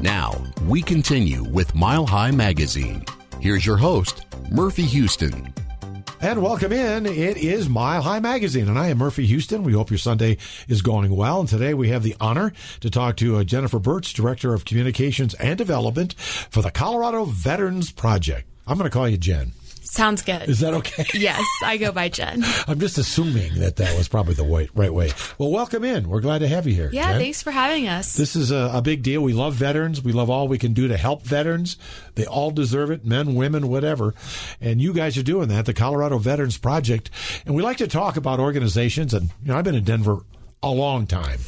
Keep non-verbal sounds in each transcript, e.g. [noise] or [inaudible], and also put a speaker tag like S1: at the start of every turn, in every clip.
S1: Now, we continue with Mile High Magazine. Here's your host, Murphy Houston.
S2: And welcome in. It is Mile High Magazine, and I am Murphy Houston. We hope your Sunday is going well. And today we have the honor to talk to uh, Jennifer Burtz, Director of Communications and Development for the Colorado Veterans Project. I'm going to call you Jen.
S3: Sounds good.
S2: Is that okay? [laughs]
S3: yes, I go by Jen. [laughs]
S2: I'm just assuming that that was probably the way, right way. Well, welcome in. We're glad to have you here.
S3: Yeah,
S2: Jen.
S3: thanks for having us.
S2: This is a, a, big deal. We love veterans. We love all we can do to help veterans. They all deserve it, men, women, whatever. And you guys are doing that, the Colorado Veterans Project. And we like to talk about organizations. And you know, I've been in Denver a long time.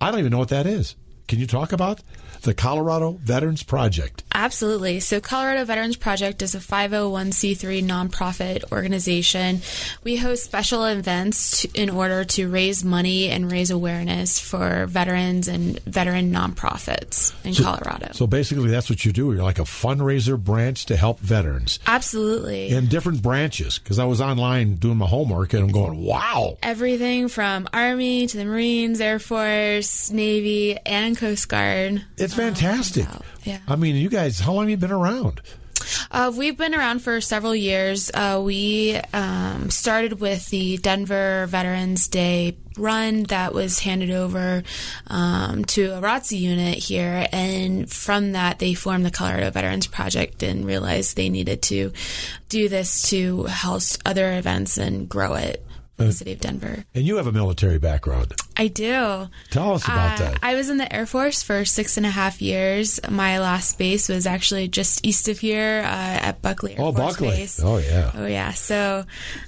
S2: I don't even know what that is. Can you talk about the Colorado Veterans Project?
S3: Absolutely. So, Colorado Veterans Project is a 501c3 nonprofit organization. We host special events to, in order to raise money and raise awareness for veterans and veteran nonprofits in
S2: so,
S3: Colorado.
S2: So, basically, that's what you do. You're like a fundraiser branch to help veterans.
S3: Absolutely.
S2: In different branches. Because I was online doing my homework and I'm going, wow.
S3: Everything from Army to the Marines, Air Force, Navy, and Coast Guard.
S2: It's fantastic.
S3: Um, yeah.
S2: I mean, you guys, how long have you been around?
S3: Uh, we've been around for several years. Uh, we um, started with the Denver Veterans Day run that was handed over um, to a ROTC unit here, and from that they formed the Colorado Veterans Project and realized they needed to do this to host other events and grow it. The city of Denver.
S2: And you have a military background.
S3: I do.
S2: Tell us about
S3: uh,
S2: that.
S3: I was in the Air Force for six and a half years. My last base was actually just east of here uh, at Buckley Air
S2: oh,
S3: Force
S2: Buckley.
S3: Base.
S2: Oh, yeah.
S3: Oh, yeah. So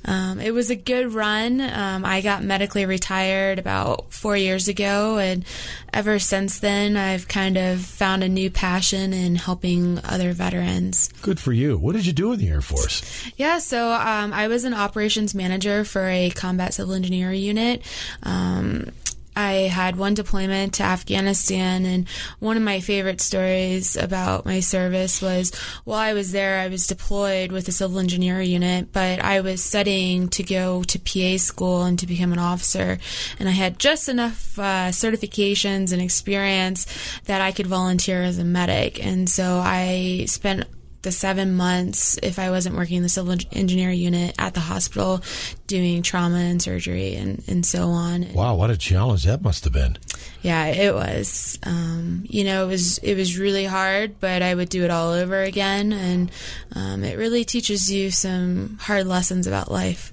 S3: um, it was a good run. Um, I got medically retired about four years ago, and ever since then, I've kind of found a new passion in helping other veterans.
S2: Good for you. What did you do in the Air Force?
S3: Yeah, so um, I was an operations manager for a combat civil engineer unit. Um, I had one deployment to Afghanistan, and one of my favorite stories about my service was while I was there, I was deployed with a civil engineer unit, but I was studying to go to PA school and to become an officer, and I had just enough uh, certifications and experience that I could volunteer as a medic, and so I spent the seven months if I wasn't working in the civil engineer unit at the hospital doing trauma and surgery and, and so on.
S2: Wow, what a challenge that must have been.
S3: Yeah, it was. Um, you know, it was it was really hard, but I would do it all over again, and um, it really teaches you some hard lessons about life.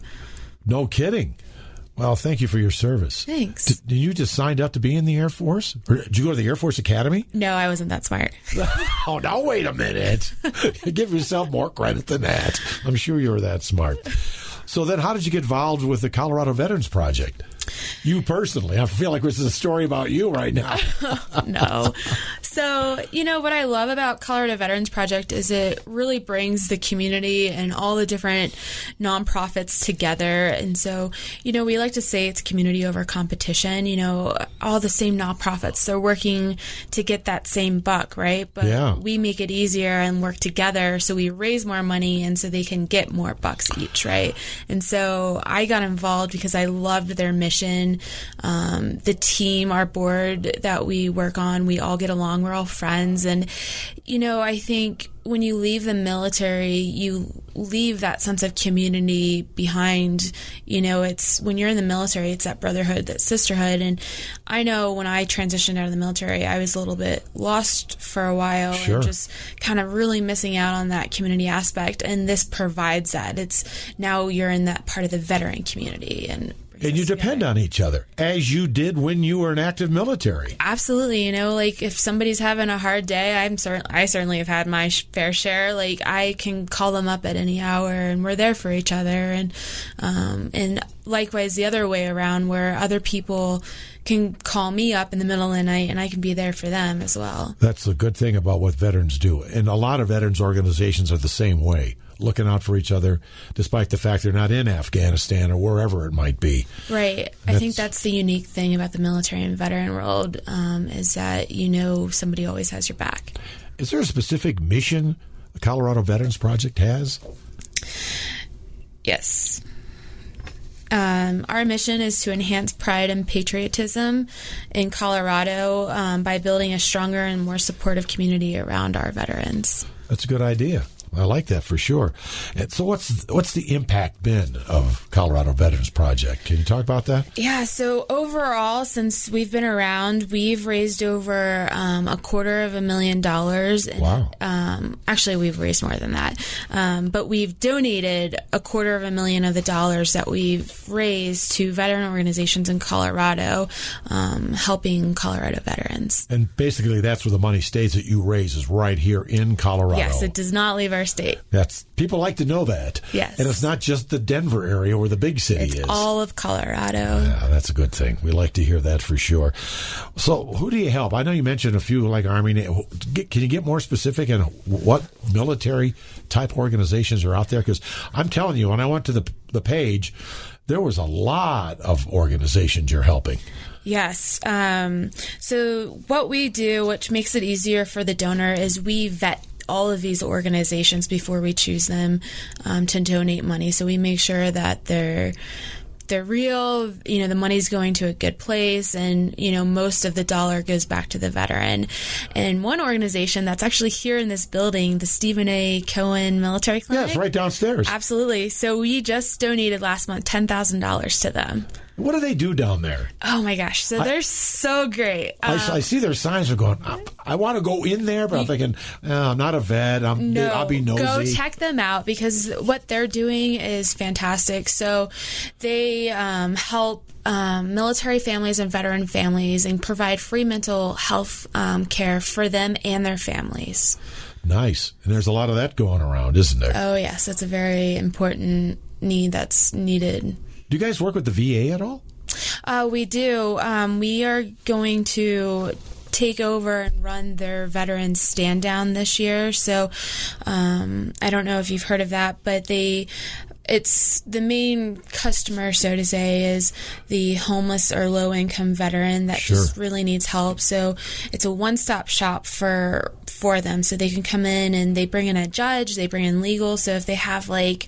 S2: No kidding. Well, thank you for your service.
S3: Thanks.
S2: Did, did, you just signed up to be in the Air Force? Or did you go to the Air Force Academy?
S3: No, I wasn't that smart. [laughs]
S2: oh, now wait a minute. [laughs] Give yourself more credit than that. I'm sure you were that smart. So then, how did you get involved with the Colorado Veterans Project? You personally, I feel like this is a story about you right now. [laughs]
S3: no. So, you know, what I love about Colorado Veterans Project is it really brings the community and all the different nonprofits together. And so, you know, we like to say it's community over competition. You know, all the same nonprofits, they're working to get that same buck, right? But
S2: yeah.
S3: we make it easier and work together so we raise more money and so they can get more bucks each, right? And so I got involved because I loved their mission. Um, the team, our board that we work on, we all get along. We're all friends. And, you know, I think when you leave the military, you leave that sense of community behind. You know, it's when you're in the military, it's that brotherhood, that sisterhood. And I know when I transitioned out of the military, I was a little bit lost for a while
S2: sure.
S3: and just kind of really missing out on that community aspect. And this provides that. It's now you're in that part of the veteran community and
S2: and you depend on each other as you did when you were an active military.
S3: Absolutely, you know, like if somebody's having a hard day, I'm certain I certainly have had my fair share. Like I can call them up at any hour, and we're there for each other, and um, and likewise the other way around, where other people can call me up in the middle of the night and I can be there for them as well.
S2: That's the good thing about what veterans do. And a lot of veterans organizations are the same way looking out for each other, despite the fact they're not in Afghanistan or wherever it might be.
S3: Right. I think that's the unique thing about the military and veteran world um, is that you know somebody always has your back.
S2: Is there a specific mission the Colorado Veterans Project has?
S3: Yes. Um, our mission is to enhance pride and patriotism in Colorado um, by building a stronger and more supportive community around our veterans.
S2: That's a good idea. I like that for sure. And so, what's what's the impact been of Colorado Veterans Project? Can you talk about that?
S3: Yeah. So overall, since we've been around, we've raised over um, a quarter of a million dollars. And,
S2: Wow.
S3: Um, actually, we've raised more than that, um, but we've donated a quarter of a million of the dollars that we've raised to veteran organizations in Colorado, um, helping Colorado veterans.
S2: And basically, that's where the money stays that you raise is right here in Colorado.
S3: Yes, it does not leave our state.
S2: That's people like to know that.
S3: Yes.
S2: and it's not just the Denver area where the big city
S3: It's
S2: is.
S3: all of Colorado.
S2: Yeah, that's a good thing. We like to hear that for sure. So, who do you help? I know you mentioned a few like Army. Can you get more specific on what military type organizations are out there? Because I'm telling you, when I went to the the page, there was a lot of organizations you're helping.
S3: Yes. Um, so what we do, which makes it easier for the donor, is we vet all of these organizations before we choose them um, to donate money. So we make sure that they're they're real. You know, the money's going to a good place, and you know, most of the dollar goes back to the veteran. And one organization that's actually here in this building, the Stephen A. Cohen Military
S2: Yeah,
S3: Clinic.
S2: it's right downstairs.
S3: Absolutely. So we just donated last month ten thousand dollars to them.
S2: What do they do down there?
S3: Oh my gosh! So they're so great.
S2: I,
S3: Um,
S2: I see their signs are going. I, I want to go in there, but I'm thinking, oh, I'm not a vet. I'm,
S3: No,
S2: I'll be nosy.
S3: go check them out because what they're doing is fantastic. So they um, help um, military families and veteran families and provide free mental health um, care for them and their families.
S2: Nice. And there's a lot of that going around, isn't there?
S3: Oh yes, it's a very important need that's needed.
S2: Do you guys work with the VA at all?
S3: Uh, we do. Um, we are going to take over and run their veterans stand down this year. So um, I don't know if you've heard of that, but they. It's the main customer, so to say, is the homeless or low income veteran that
S2: Sure.
S3: just really needs help. So it's a one stop shop for for them. So they can come in and they bring in a judge, they bring in legal. So if they have like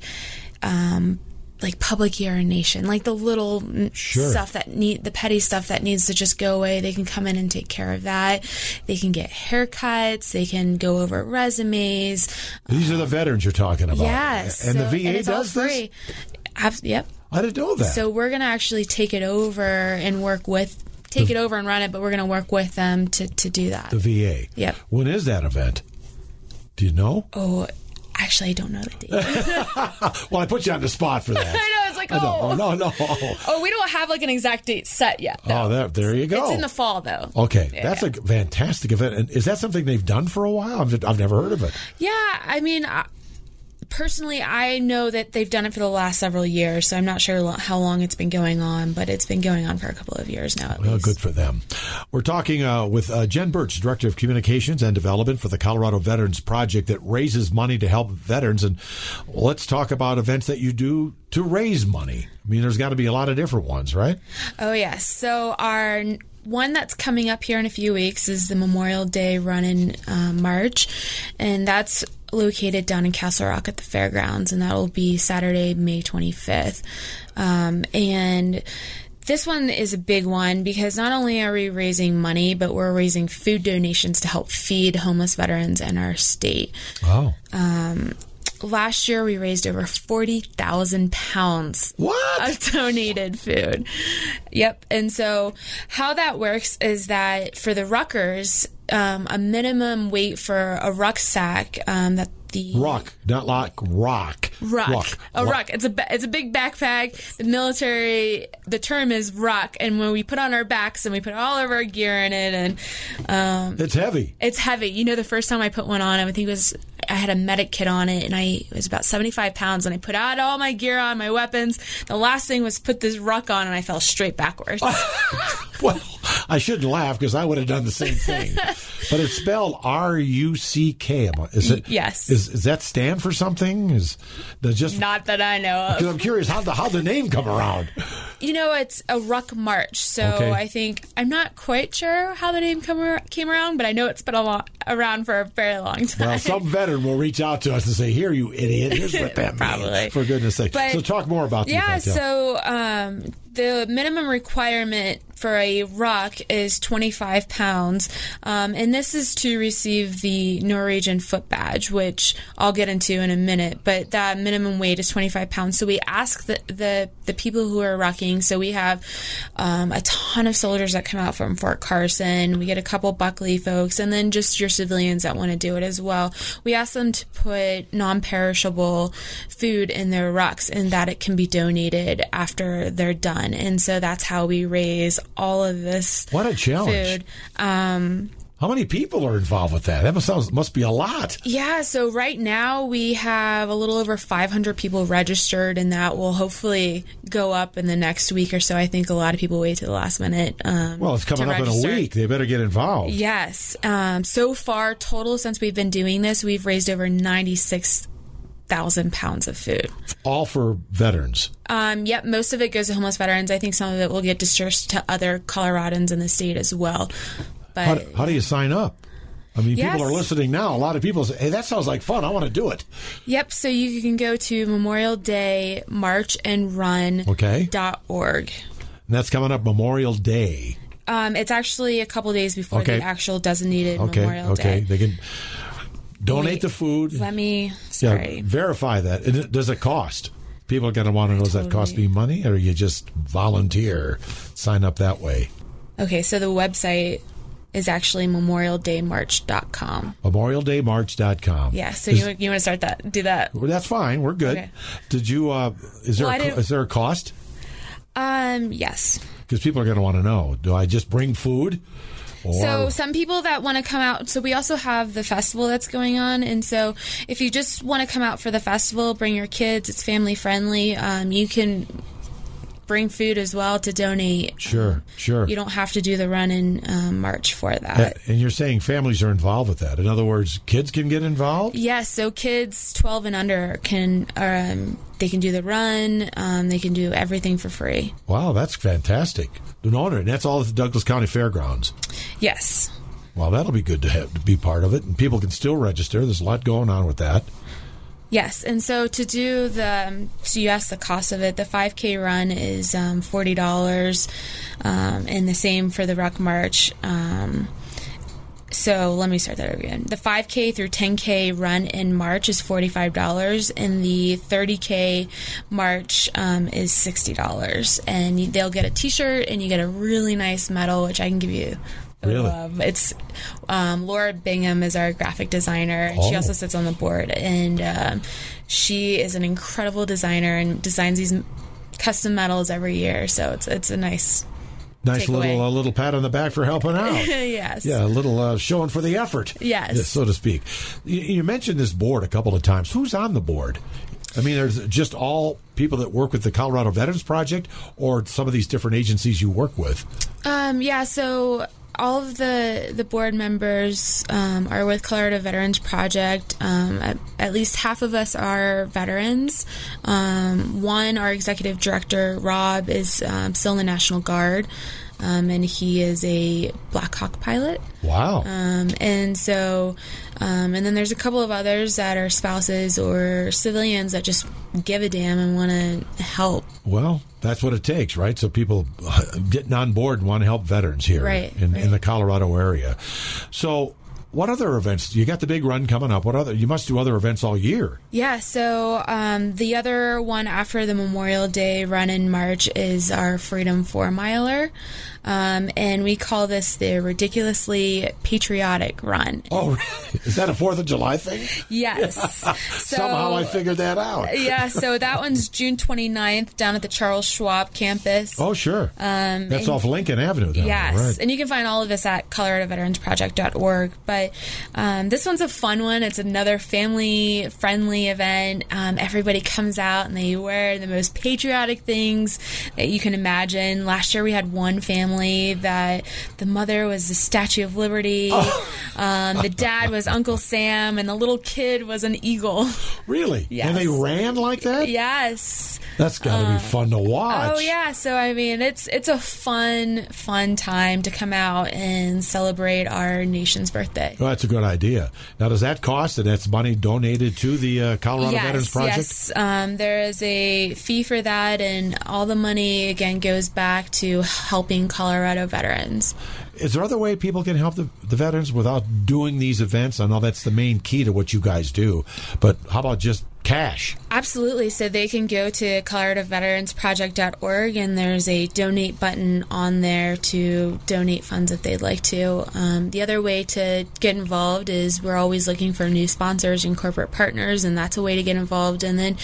S3: um, like public urination, like the little
S2: Sure.
S3: stuff that need the petty stuff that needs to just go away. They can come in and take care of that. They can get haircuts. They can go over resumes.
S2: These are the veterans you're talking about.
S3: Yes,
S2: And
S3: so-
S2: the VA
S3: all
S2: does this?
S3: Abs- yep.
S2: I didn't know that.
S3: So we're gonna actually take it over and work with take it over and run it, but we're gonna work with them to to do that.
S2: the VA.
S3: Yep.
S2: When is that event? Do you know?
S3: oh, actually, I don't know the date. [laughs]
S2: Well, I put you on the spot for [laughs] that.
S4: I know. It's like, oh,
S2: No, no.
S4: oh, we don't have like an exact date set yet.
S2: Oh, there, there you go.
S3: It's in the fall though.
S2: Okay,
S4: Yeah.
S2: that's a fantastic event. And is that something they've done for a while? I've, I've never heard of it.
S3: Yeah, I mean, I, personally, I know that they've done it for the last several years, so I'm not sure lo- how long it's been going on, but it's been going on for a couple of years now at
S2: Well,
S3: least.
S2: good for them. We're talking uh, with uh, Jen Birch, Director of Communications and Development for the Colorado Veterans Project that raises money to help veterans. And let's talk about events that you do to raise money. I mean, there's got to be a lot of different ones, right?
S3: Oh, yes. So our one that's coming up here in a few weeks is the Memorial Day run in uh, March, and that's located down in Castle Rock at the fairgrounds, and that will be Saturday, May 25th. Um, and this one is a big one because not only are we raising money, but we're raising food donations to help feed homeless veterans in our state.
S2: Oh.
S3: Last year, we raised over 40,000 pounds
S2: What?
S3: of donated food. Yep. And so, how that works is that for the ruckers, um, a minimum weight for a rucksack um, that the
S2: Rock, not like rock.
S3: Ruck.
S2: Rock.
S3: A ruck. It's a it's a big backpack. The military. The term is ruck, and when we put on our backs and we put all of our gear in it, and um,
S2: It's heavy.
S3: it's heavy. You know, the first time I put one on, I think it was I had a medic kit on it, and I it was about seventy five pounds, and I put out all my gear on, my weapons. The last thing was put this ruck on, and I fell straight backwards. [laughs]
S2: Well, I shouldn't laugh because I would have done the same thing. [laughs] but it's spelled R U C K. Is it?
S4: Yes.
S2: Is is that stand for something? Is that just?
S4: Not that I know
S2: Because
S4: of.
S2: I'm curious how the how the name come around.
S3: You know, it's a ruck march, so
S2: Okay.
S3: I think I'm not quite sure how the name come came around, but I know it's been a lo- around for a very long time.
S2: Well, some [laughs] veteran will reach out to us and say, "Here, you idiot! Here's what that [laughs]
S3: Probably.
S2: means." For goodness' sake!
S3: But-
S2: so talk more about
S3: yeah. so um, the minimum requirement for a ruck is 25 pounds, um, and this is to receive the Norwegian foot badge, which I'll get into in a minute. But that minimum weight is 25 pounds. So we ask the the, the people who are rucking. So we have um, a ton of soldiers that come out from Fort Carson. We get a couple Buckley folks, and then just your civilians that want to do it as well. We ask them to put non-perishable food in their rucks, and that it can be donated after they're done. And so that's how we raise all of this
S2: What a challenge!
S3: food. Um,
S2: How many people are involved with that? That must, sounds, must be a lot.
S3: yeah, so right now we have a little over 500 people registered, and that will hopefully go up in the next week or so. I think a lot of people wait to the last minute. Um,
S2: Well, it's coming up in a week. They better get involved.
S3: Yes. Um, so far, total since we've been doing this, we've raised over 96,000 pounds of food.
S2: All for veterans.
S3: Um, yep, most of it goes to homeless veterans. I think some of it will get dispersed to other Coloradans in the state as well. But
S2: How, how do you sign up? I mean,
S3: Yes.
S2: people are listening now. A lot of people say, "Hey, that sounds like fun. I want to do it."
S3: Yep, so you can go to Memorial Day March and Run
S2: Okay.
S3: dot org.
S2: And that's coming up Memorial Day.
S3: Um, it's actually a couple days before
S2: Okay.
S3: the actual designated
S2: Okay,
S3: Memorial
S2: okay.
S3: Day.
S2: They can donate
S3: Wait,
S2: the food.
S3: Let me
S2: Yeah, verify that. It- does it cost? People are going to want to know: Does that cost me money, or you just volunteer, sign up that way?
S3: Okay, so the website is actually memorialdaymarch.com.
S2: MemorialDayMarch.com.
S3: Yeah, so
S2: Is-
S3: you, you want to start that? Do that.
S2: well, that's fine. We're good.
S3: Okay.
S2: Did you? Uh, is there
S3: Well,
S2: a, is there a cost?
S3: Um, yes.
S2: Because people are going to want to know: Do I just bring food? Or
S3: So some people that want to come out, so we also have the festival that's going on, and so if you just want to come out for the festival, bring your kids. It's family friendly. Um, you can bring food as well to donate.
S2: sure, sure.
S3: You don't have to do the run in um, march for that.
S2: and you're saying families are involved with that. In other words, kids can get involved.
S3: Yes, so kids 12 and under can um, they can do the run. Um, they can do everything for free.
S2: Wow, that's fantastic. An honor. and that's all at the Douglas County Fairgrounds.
S3: Yes.
S2: Well, that'll be good to, have, to be part of it, and people can still register. There's a lot going on with that.
S3: Yes, and so to do the, um, so you asked the cost of it. The 5K run is um, forty dollars, um, and the same for the Ruck March. Um, so let me start that over again. The 5K through 10K run in March is forty-five dollars, and the 30K March um, is sixty dollars. And you, they'll get a T-shirt, and you get a really nice medal, which I can give you. A
S2: Really?
S3: love. It's um, Laura Bingham is our graphic designer, and she
S2: Oh.
S3: also sits on the board. And um, she is an incredible designer and designs these custom medals every year. So it's it's a nice
S2: Nice little uh, little pat on the back for helping out. [laughs]
S3: yes.
S2: Yeah, a little uh, showing for the effort.
S3: Yes.
S2: so to speak. You, you mentioned this board a couple of times. Who's on the board? I mean, there's just all people that work with the Colorado Veterans Project, or some of these different agencies you work with.
S3: Um, yeah, so all of the the board members um, are with Colorado Veterans Project. Um, at, at least half of us are veterans. Um, one, our executive director Rob, is um, still in the National Guard, um, and he is a Black Hawk pilot.
S2: Wow.
S3: Um, and so, um, and then there's a couple of others that are spouses or civilians that just give a damn and want to help.
S2: Well, that's what it takes, right? So people getting on board and want to help veterans here
S3: Right,
S2: in, in the Colorado area. So, what other events? You got the big run coming up. What other? You must do other events all year.
S3: Yeah, so um, the other one after the Memorial Day run in March is our Freedom Four Miler. Um, and we call this the ridiculously patriotic run.
S2: Oh, really? is that a Fourth of July thing?
S3: Yes. [laughs] so,
S2: Somehow I figured that out. [laughs]
S3: yeah, so that one's June 29th down at the Charles Schwab campus.
S2: Oh, sure.
S3: Um,
S2: That's
S3: and-
S2: off Lincoln Avenue. Down
S3: Yes,
S2: right?
S3: and you can find all of this at coloradoveteransproject.org. But um, this one's a fun one. It's another family-friendly event. Um, everybody comes out and they wear the most patriotic things that you can imagine. Last year we had one family family that the mother was the Statue of Liberty, um, the dad was Uncle Sam, and the little kid was an eagle.
S2: Really?
S3: Yes.
S2: And they ran like that?
S3: yes.
S2: That's got to be fun to watch.
S3: Oh yeah, so I mean, it's it's a fun fun time to come out and celebrate our nation's birthday.
S2: Well, that's a good idea. Now, does that cost? And that's money donated to the uh, Colorado Veterans Project?
S3: Yes, um, there is a fee for that, and all the money again goes back to helping Colorado veterans.
S2: Is there other way people can help the, the veterans without doing these events? I know that's the main key to what you guys do, but how about just cash?
S3: Absolutely. So they can go to coloradoveteransproject.org, and there's a donate button on there to donate funds if they'd like to. Um, the other way to get involved is we're always looking for new sponsors and corporate partners, and that's a way to get involved. And then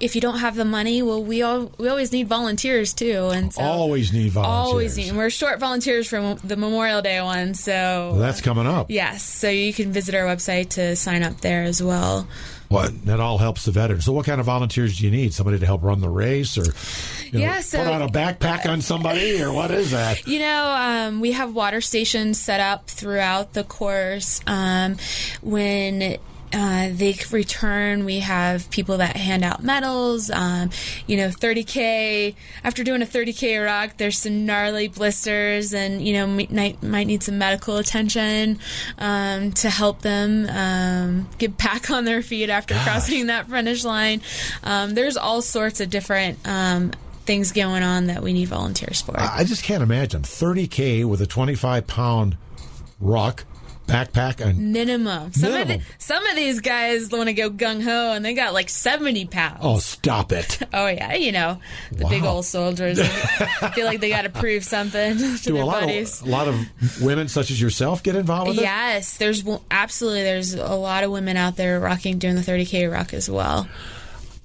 S3: if you don't have the money, well, we all we always need volunteers too, and so
S2: Always need volunteers.
S3: always need. We're short volunteers for the Memorial Day one, so
S2: Well, that's coming up.
S3: yes. So you can visit our website to sign up there as well.
S2: Well, that all helps the veterans. So, what kind of volunteers do you need? Somebody to help run the race, or you know,
S3: Yeah, so-
S2: put on a backpack on somebody, or what is that? [laughs]
S3: You know, um, we have water stations set up throughout the course. Um, when uh, they return, we have people that hand out medals. Um, you know, 30k. After doing a 30k ruck, there's some gnarly blisters, and you know, might might need some medical attention um, to help them um, get back on their feet after
S2: Gosh.
S3: crossing that finish line. Um, there's all sorts of different. Um, Things going on that we need volunteers for.
S2: I I just can't imagine 30k with a 25 pound ruck backpack and
S3: minimum. Some of the, some of these guys want to go gung ho, and they got like seventy pounds.
S2: oh, stop it! [laughs]
S3: Oh, yeah, you know the big old soldiers. I [laughs] feel like they got to prove something [laughs] to
S2: Do
S3: their
S2: a lot
S3: buddies.
S2: of a lot of women such as yourself get involved with it?
S3: Yes, there's absolutely there's a lot of women out there rucking doing the 30k ruck as well.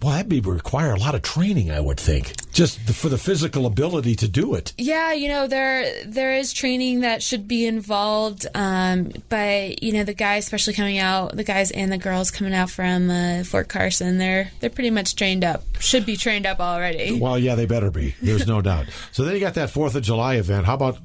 S2: Well, that'd be require a lot of training, I would think, just the, for the physical ability to do it.
S3: Yeah, you know there there is training that should be involved, um, but you know the guys, especially coming out, the guys and the girls coming out from uh, Fort Carson, they're they're pretty much trained up. Should be trained up already.
S2: Well, yeah, they better be. There's no [laughs] doubt. So then you got that Fourth of July event. How about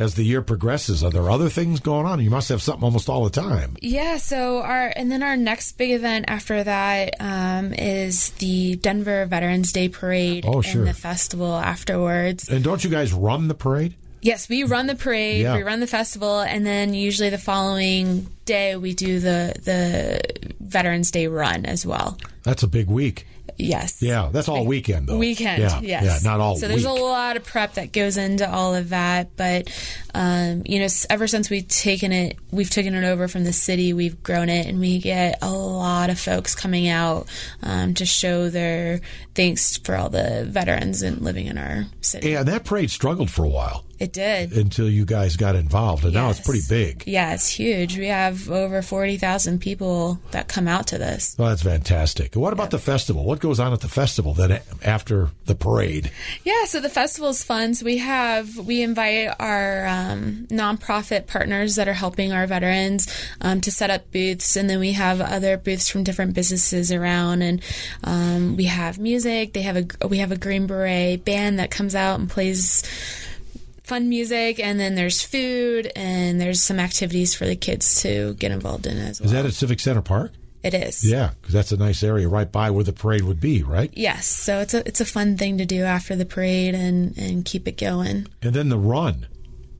S2: as the year progresses? Are there other things going on? You must have something almost all the time.
S3: Yeah, so our and then our next big event after that um, is the Denver Veterans Day Parade
S2: Oh, sure.
S3: and the festival afterwards.
S2: And don't you guys run the parade?
S3: Yes, we run the parade,
S2: Yeah.
S3: we run the festival, and then usually the following day we do the the Veterans Day run as well.
S2: That's a big week.
S3: Yes.
S2: Yeah, that's all weekend though.
S3: Weekend,
S2: Yeah,
S3: yes.
S2: yeah, not all
S3: So there's
S2: week.
S3: a lot of prep that goes into all of that, but um, you know, ever since we've taken it, we've taken it over from the city, we've grown it, and we get a lot of folks coming out um, to show their thanks for all the veterans and living in our city.
S2: Yeah, that parade struggled for a while
S3: It did.
S2: until you guys got involved, and now it's pretty big.
S3: Yeah, it's huge. We have over forty thousand people that come out to this.
S2: Well, that's fantastic. What about the festival? What goes on at the festival then after the parade?
S3: Yeah, so the festival's fun. So we have we invite our um, nonprofit partners that are helping our veterans um, to set up booths, and then we have other booths from different businesses around, and um, we have music. They have a we have a Green Beret band that comes out and plays fun music, and then there's food, and there's some activities for the kids to get involved in as well.
S2: Is that at Civic Center Park?
S3: it is.
S2: Yeah, because that's a nice area right by where the parade would be, right?
S3: Yes, so it's a it's a fun thing to do after the parade and and keep it going.
S2: And then the run,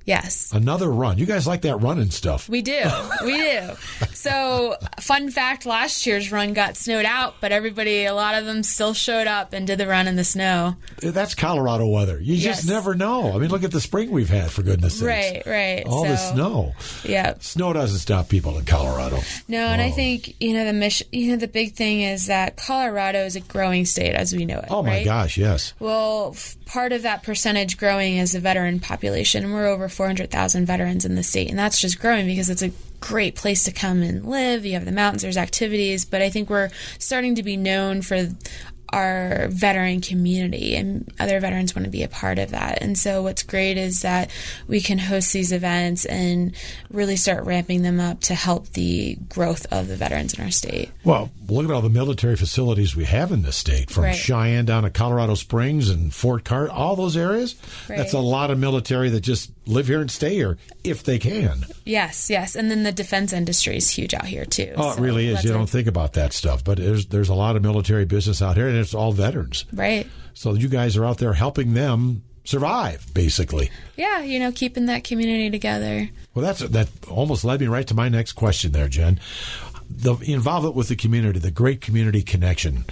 S3: Yes.
S2: another run. You guys like that running stuff?
S3: We do. We do. So, fun fact last year's run got snowed out, but everybody, a lot of them still showed up and did the run in the snow.
S2: That's Colorado weather. You
S3: Yes.
S2: just never know. I mean, look at the spring we've had, for goodness sakes.
S3: Right, right.
S2: All the snow.
S3: Yeah.
S2: Snow doesn't stop people in Colorado.
S3: No, and I oh. think, you know, the mission, you know, the big thing is that Colorado is a growing state as we know it.
S2: Oh my
S3: right?
S2: gosh, yes.
S3: Well, f- part of that percentage growing is the veteran population, we're over 400,000 veterans in the state, and that's just growing because it's a great place to come and live. You have the mountains, there's activities, but I think we're starting to be known for our veteran community and other veterans want to be a part of that. And so what's great is that we can host these events and really start ramping them up to help the growth of the veterans in our state.
S2: Well, look at all the military facilities we have in this state, from
S3: Right.
S2: Cheyenne down to Colorado Springs and Fort Cart, all those areas.
S3: Right.
S2: That's a lot of military that just live here and stay here if they can.
S3: Yes, yes. And then the defense industry is huge out here too.
S2: Oh, it
S3: So
S2: really is. You don't think about that stuff, but there's there's a lot of military business out here, and it's all veterans.
S3: Right.
S2: So you guys are out there helping them survive, basically.
S3: Yeah, you know, keeping that community together.
S2: Well, that's that almost led me right to my next question there, Jen. The involvement with the community, the great community connection.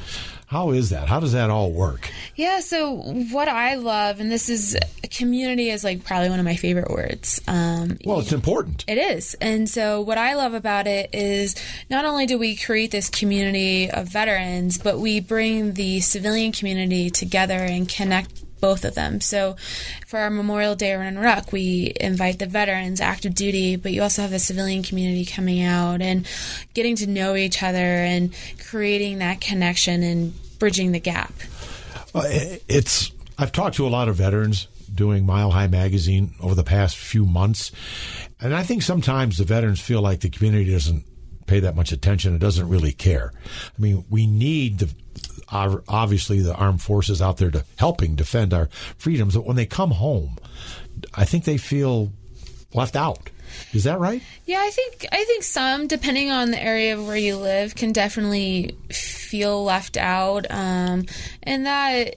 S2: How is that? How does that all work?
S3: Yeah, so what I love, and this is community is like probably one of my favorite words. Um,
S2: Well, it's important.
S3: It is. And so, what I love about it is not only do we create this community of veterans, but we bring the civilian community together and connect both of them. So, for our Memorial Day Run and Ruck, we invite the veterans, active duty, but you also have the civilian community coming out and getting to know each other and creating that connection and bridging the gap.
S2: Uh, it's I've talked to a lot of veterans doing Mile High magazine over the past few months, and I think sometimes the veterans feel like the community doesn't pay that much attention. It doesn't really care. I mean, we need the obviously the armed forces out there to helping defend our freedoms, but when they come home, I think they feel left out. Is that right?
S3: Yeah, I think I think some, depending on the area where you live, can definitely feel left out, um, and that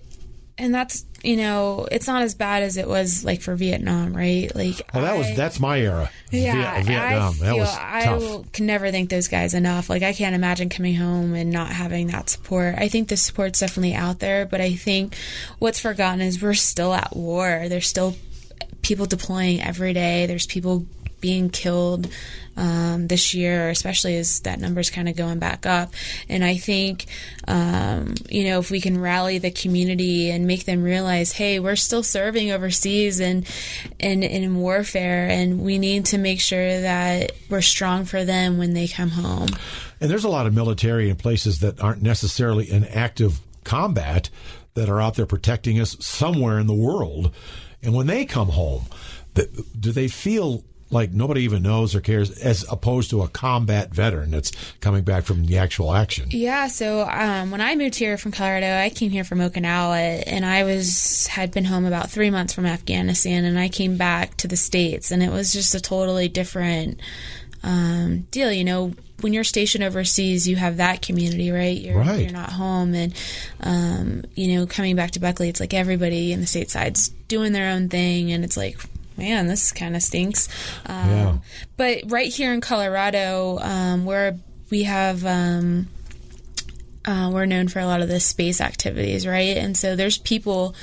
S3: and that's you know it's not as bad as it was like for Vietnam, right? Like
S2: Well, that was that's my era.
S3: yeah,
S2: Viet- Vietnam.
S3: I
S2: that was
S3: I
S2: tough.
S3: will, can never thank those guys enough. Like I can't imagine coming home and not having that support. I think the support's definitely out there, but I think what's forgotten is we're still at war. There's still people deploying every day. There's people being killed um, this year, especially as that number's kind of going back up. And I think, um, you know, if we can rally the community and make them realize, hey, we're still serving overseas and, and, and in warfare, and we need to make sure that we're strong for them when they come home.
S2: And there's a lot of military in places that aren't necessarily in active combat that are out there protecting us somewhere in the world. And when they come home, do they feel like nobody even knows or cares as opposed to a combat veteran that's coming back from the actual action?
S3: Yeah, so um, when I moved here from Colorado, I came here from Okinawa, and I was had been home about three months from Afghanistan, and I came back to the states, and it was just a totally different um, deal. You know, when you're stationed overseas, you have that community, right? You're,
S2: Right.
S3: you're not home, and um, you know, coming back to Buckley, it's like everybody in the stateside's doing their own thing, and it's like. Man, this kind of stinks. Um,
S2: Yeah.
S3: But right here in Colorado, um, where we have um, uh, we're known for a lot of the space activities, right? And so there's people.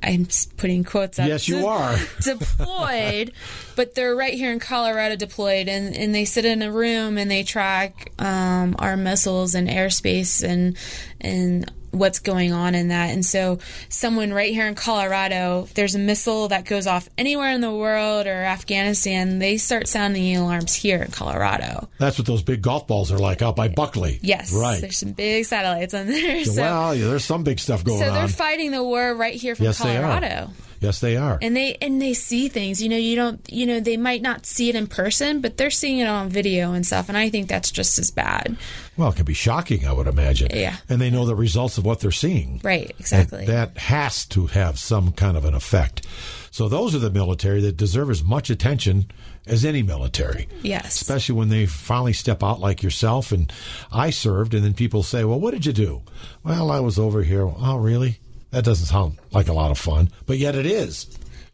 S3: I'm putting quotes up.
S2: Yes, you [laughs] are.
S3: deployed, but they're right here in Colorado deployed, and, and they sit in a room and they track um, our missiles and airspace and and what's going on in that. And so, someone right here in Colorado, if there's a missile that goes off anywhere in the world or Afghanistan, they start sounding the alarms here in Colorado.
S2: That's what those big golf balls are like out by Buckley.
S3: Yes,
S2: Right.
S3: There's some big satellites on there. [laughs] So,
S2: well, yeah, there's some big stuff going on.
S3: so they're
S2: on.
S3: fighting the war right here from
S2: yes, they
S3: Colorado
S2: are. Yes, they are.
S3: and they and they see things you know you don't you know they might not see it in person but they're seeing it on video and stuff and i think that's just as bad
S2: well, it can be shocking, I would imagine.
S3: Yeah.
S2: And they know the results of what they're seeing.
S3: right
S2: And
S3: exactly
S2: that has to have some kind of an effect. So those are the military that deserve as much attention as any military.
S3: yes
S2: Especially when they finally step out like yourself and I served and then people say, "Well, what did you do?" "Well, I was over here." "Oh, really?" That doesn't sound like a lot of fun, but yet it is.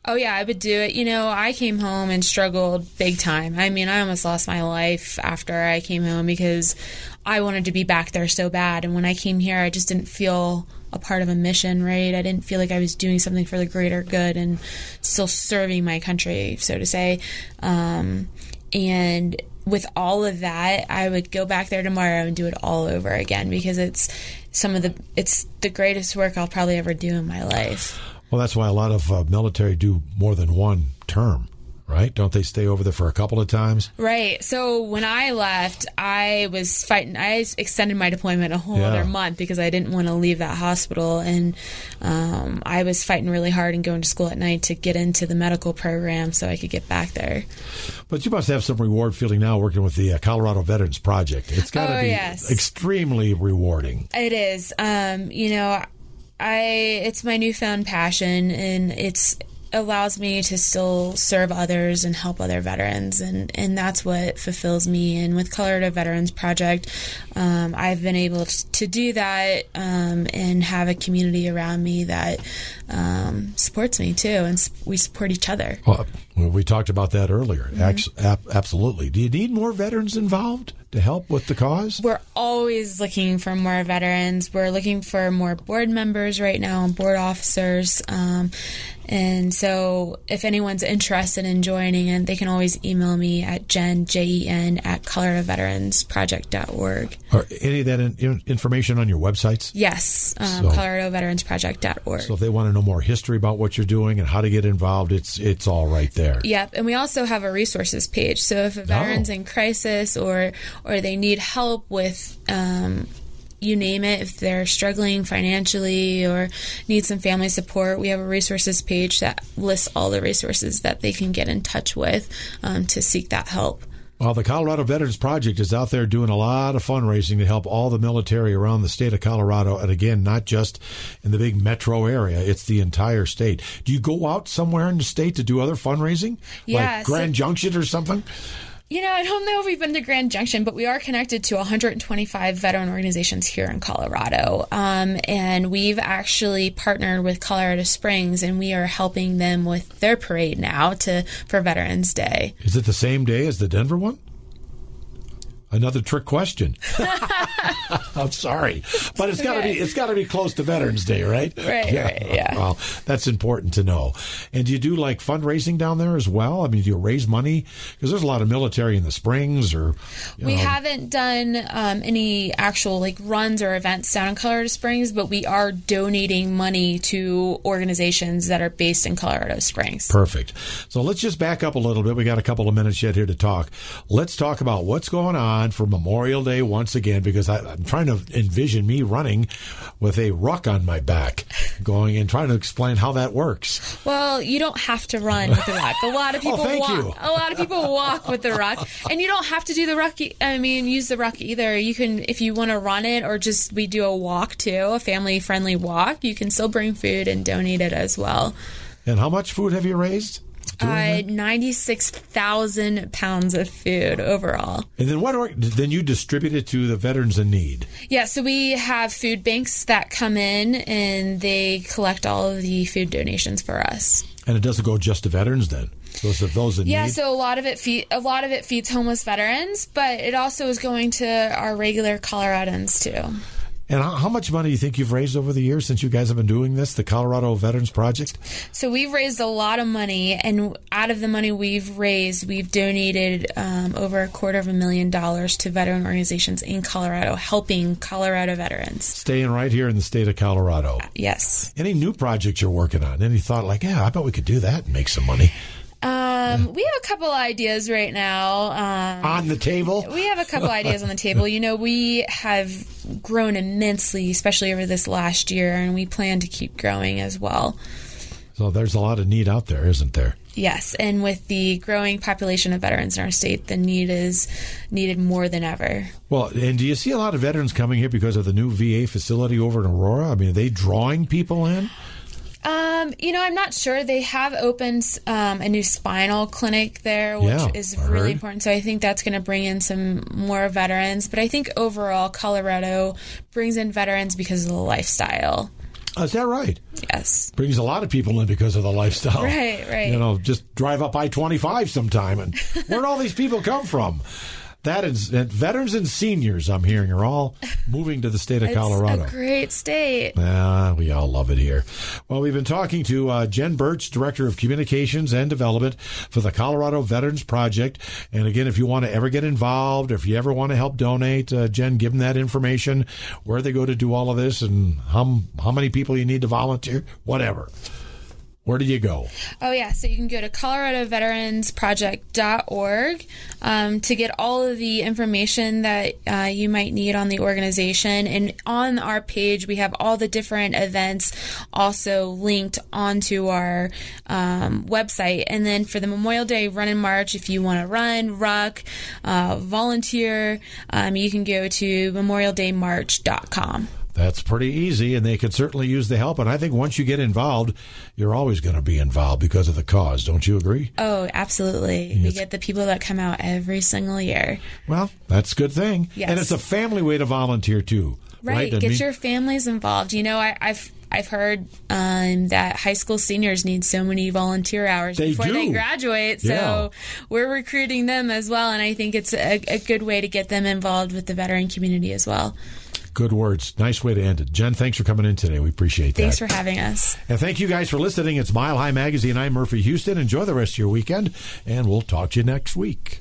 S3: oh yeah i would do it. You know i came home and struggled big time. I mean i almost lost my life after i came home because i wanted to be back there so bad. And when i came here i just didn't feel a part of a mission right? I didn't feel like i was doing something for the greater good and still serving my country so to say. Um, and with all of that i would go back there tomorrow and do it all over again because it's some of the it's the greatest work i'll probably ever do in my life
S2: Well, that's why a lot of uh, military do more than one term. Right? Don't they stay over there for a couple of times?
S3: Right. So when I left, I was fighting. I extended my deployment a whole
S2: Yeah.
S3: other month because I didn't want to leave that hospital, and um, I was fighting really hard and going to school at night to get into the medical program so I could get back there.
S2: But you must have some reward feeling now working with the uh, Colorado Veterans Project. It's got to
S3: Oh,
S2: be
S3: yes.
S2: extremely rewarding.
S3: It is. Um, you know, I it's my newfound passion, and it's allows me to still serve others and help other veterans, and and that's what fulfills me. And with Colorado Veterans Project, um, I've been able to, do that um, and have a community around me that um, supports me too, and we support each other.
S2: Well, we talked about that earlier.
S3: Mm-hmm.
S2: Ab- absolutely. Do you need more veterans involved to help with the cause?
S3: We're always looking for more veterans. We're looking for more board members right now and board officers. Um, and so, if anyone's interested in joining, and they can always email me at jen j e n at coloradoveteransproject.org.
S2: Or any of that in- in- information on your websites?
S3: Yes, um,
S2: So-
S3: coloradoveteransproject.org.
S2: So if they want to know more history about what you're doing and how to get involved, it's it's all right there.
S3: Yep, and we also have a resources page. So if a veteran's
S2: Oh.
S3: in crisis or or they need help with um, you name it, if they're struggling financially or need some family support, we have a resources page that lists all the resources that they can get in touch with um, to seek that help.
S2: Well, the Colorado Veterans Project is out there doing a lot of fundraising to help all the military around the state of Colorado. And again, not just in the big metro area, it's the entire state. Do you go out somewhere in the state to do other fundraising?
S3: Yeah,
S2: Like
S3: so-
S2: Grand Junction or something?
S3: You know, I don't know if we've been to Grand Junction, but we are connected to 125 veteran organizations here in Colorado. Um, and we've actually partnered with Colorado Springs, and we are helping them with their parade now to for Veterans Day.
S2: Is it the same day as the Denver one? Another trick question. [laughs] [laughs] I'm sorry, but it's got to be it's got to be close to Veterans Day, right?
S3: Right, right, yeah.
S2: Well, that's important to know. And do you do like fundraising down there as well? I mean, do you raise money because there's a lot of military in the Springs, or
S3: We
S2: know,
S3: haven't done um, any actual like runs or events down in Colorado Springs, but we are donating money to organizations that are based in Colorado Springs.
S2: Perfect. So let's just back up a little bit. We got a couple of minutes yet here to talk. Let's talk about what's going on for Memorial Day once again, because I, I'm trying to envision me running with a ruck on my back, going and trying to explain how that works.
S3: Well, you don't have to run with the ruck. A lot of [laughs] oh, people
S2: Oh,
S3: walk.
S2: you.
S3: A lot of people walk with the ruck, and you don't have to do the ruck. I mean, use the ruck either. You can, if you want to run it, or just we do a walk too, a family-friendly walk. You can still bring food and donate it as well.
S2: And how much food have you raised?
S3: Uh,
S2: that?
S3: Ninety-six thousand pounds of food overall.
S2: And then what? Or, then you distribute it to the veterans in need.
S3: Yeah, so we have food banks that come in and they collect all of the food donations for us.
S2: And it doesn't go just to veterans then. Those are those in
S3: Yeah,
S2: need.
S3: so a lot of it feed, a lot of it feeds homeless veterans, but it also is going to our regular Coloradans too.
S2: And how, much money do you think you've raised over the years since you guys have been doing this, the Colorado Veterans Project?
S3: So we've raised a lot of money, and out of the money we've raised, we've donated um, over a quarter of a million dollars to veteran organizations in Colorado, helping Colorado veterans.
S2: Staying right here in the state of Colorado.
S3: Yes.
S2: Any new projects you're working on? Any thought like, yeah, I bet we could do that and make some money
S3: Um, we have a couple ideas right now. Um,
S2: on the table?
S3: We have a couple ideas on the table. You know, we have grown immensely, especially over this last year, and we plan to keep growing as well.
S2: So there's a lot of need out there, isn't there?
S3: Yes, and with the growing population of veterans in our state, the need is needed more than ever.
S2: Well, and do you see a lot of veterans coming here because of the new VA facility over in Aurora? I mean, are they drawing people in?
S3: Um, you know, I'm not sure. They have opened um, a new spinal clinic there, which
S2: Yeah,
S3: is
S2: I
S3: really
S2: heard.
S3: important. So I think that's going to bring in some more veterans. But I think overall, Colorado brings in veterans because of the lifestyle.
S2: Oh, is that right?
S3: Yes.
S2: Brings a lot of people in because of the lifestyle.
S3: Right, right.
S2: You know, just drive up I 25 sometime and [laughs] where'd all these people come from? That is, and veterans and seniors, I'm hearing, are all [laughs] moving to the state of Colorado.
S3: A great state.
S2: Ah, we all love it here. Well, we've been talking to uh, Jen Birch, Director of Communications and Development for the Colorado Veterans Project. And again, if you want to ever get involved, or if you ever want to help donate, uh, Jen, give them that information, where they go to do all of this, and how how many people you need to volunteer, whatever. Where do you go?
S3: Oh, yeah. So you can go to coloradoveteransproject.org um, to get all of the information that uh, you might need on the organization. And on our page, we have all the different events also linked onto our um, website. And then for the Memorial Day Run in March, if you want to run, ruck, uh, volunteer, um, you can go to memorialdaymarch.com.
S2: That's pretty easy, and they could certainly use the help. And I think once you get involved, you're always going to be involved because of the cause. Don't you agree?
S3: Oh, absolutely. We get the people that come out every single year.
S2: Well, that's a good thing.
S3: Yes.
S2: And it's a family way to volunteer, too.
S3: Right.
S2: I
S3: Get
S2: mean-
S3: your families involved. You know, I, I've I've heard um, that high school seniors need so many volunteer hours
S2: They
S3: before they graduate. So
S2: Yeah.
S3: we're recruiting them as well, and I think it's a, a good way to get them involved with the veteran community as well.
S2: Good words. Nice way to end it. Jen, thanks for coming in today. We appreciate that.
S3: Thanks for having us.
S2: and thank you guys for listening. It's Mile High Magazine. I'm Murphy Houston. Enjoy the rest of your weekend, and we'll talk to you next week.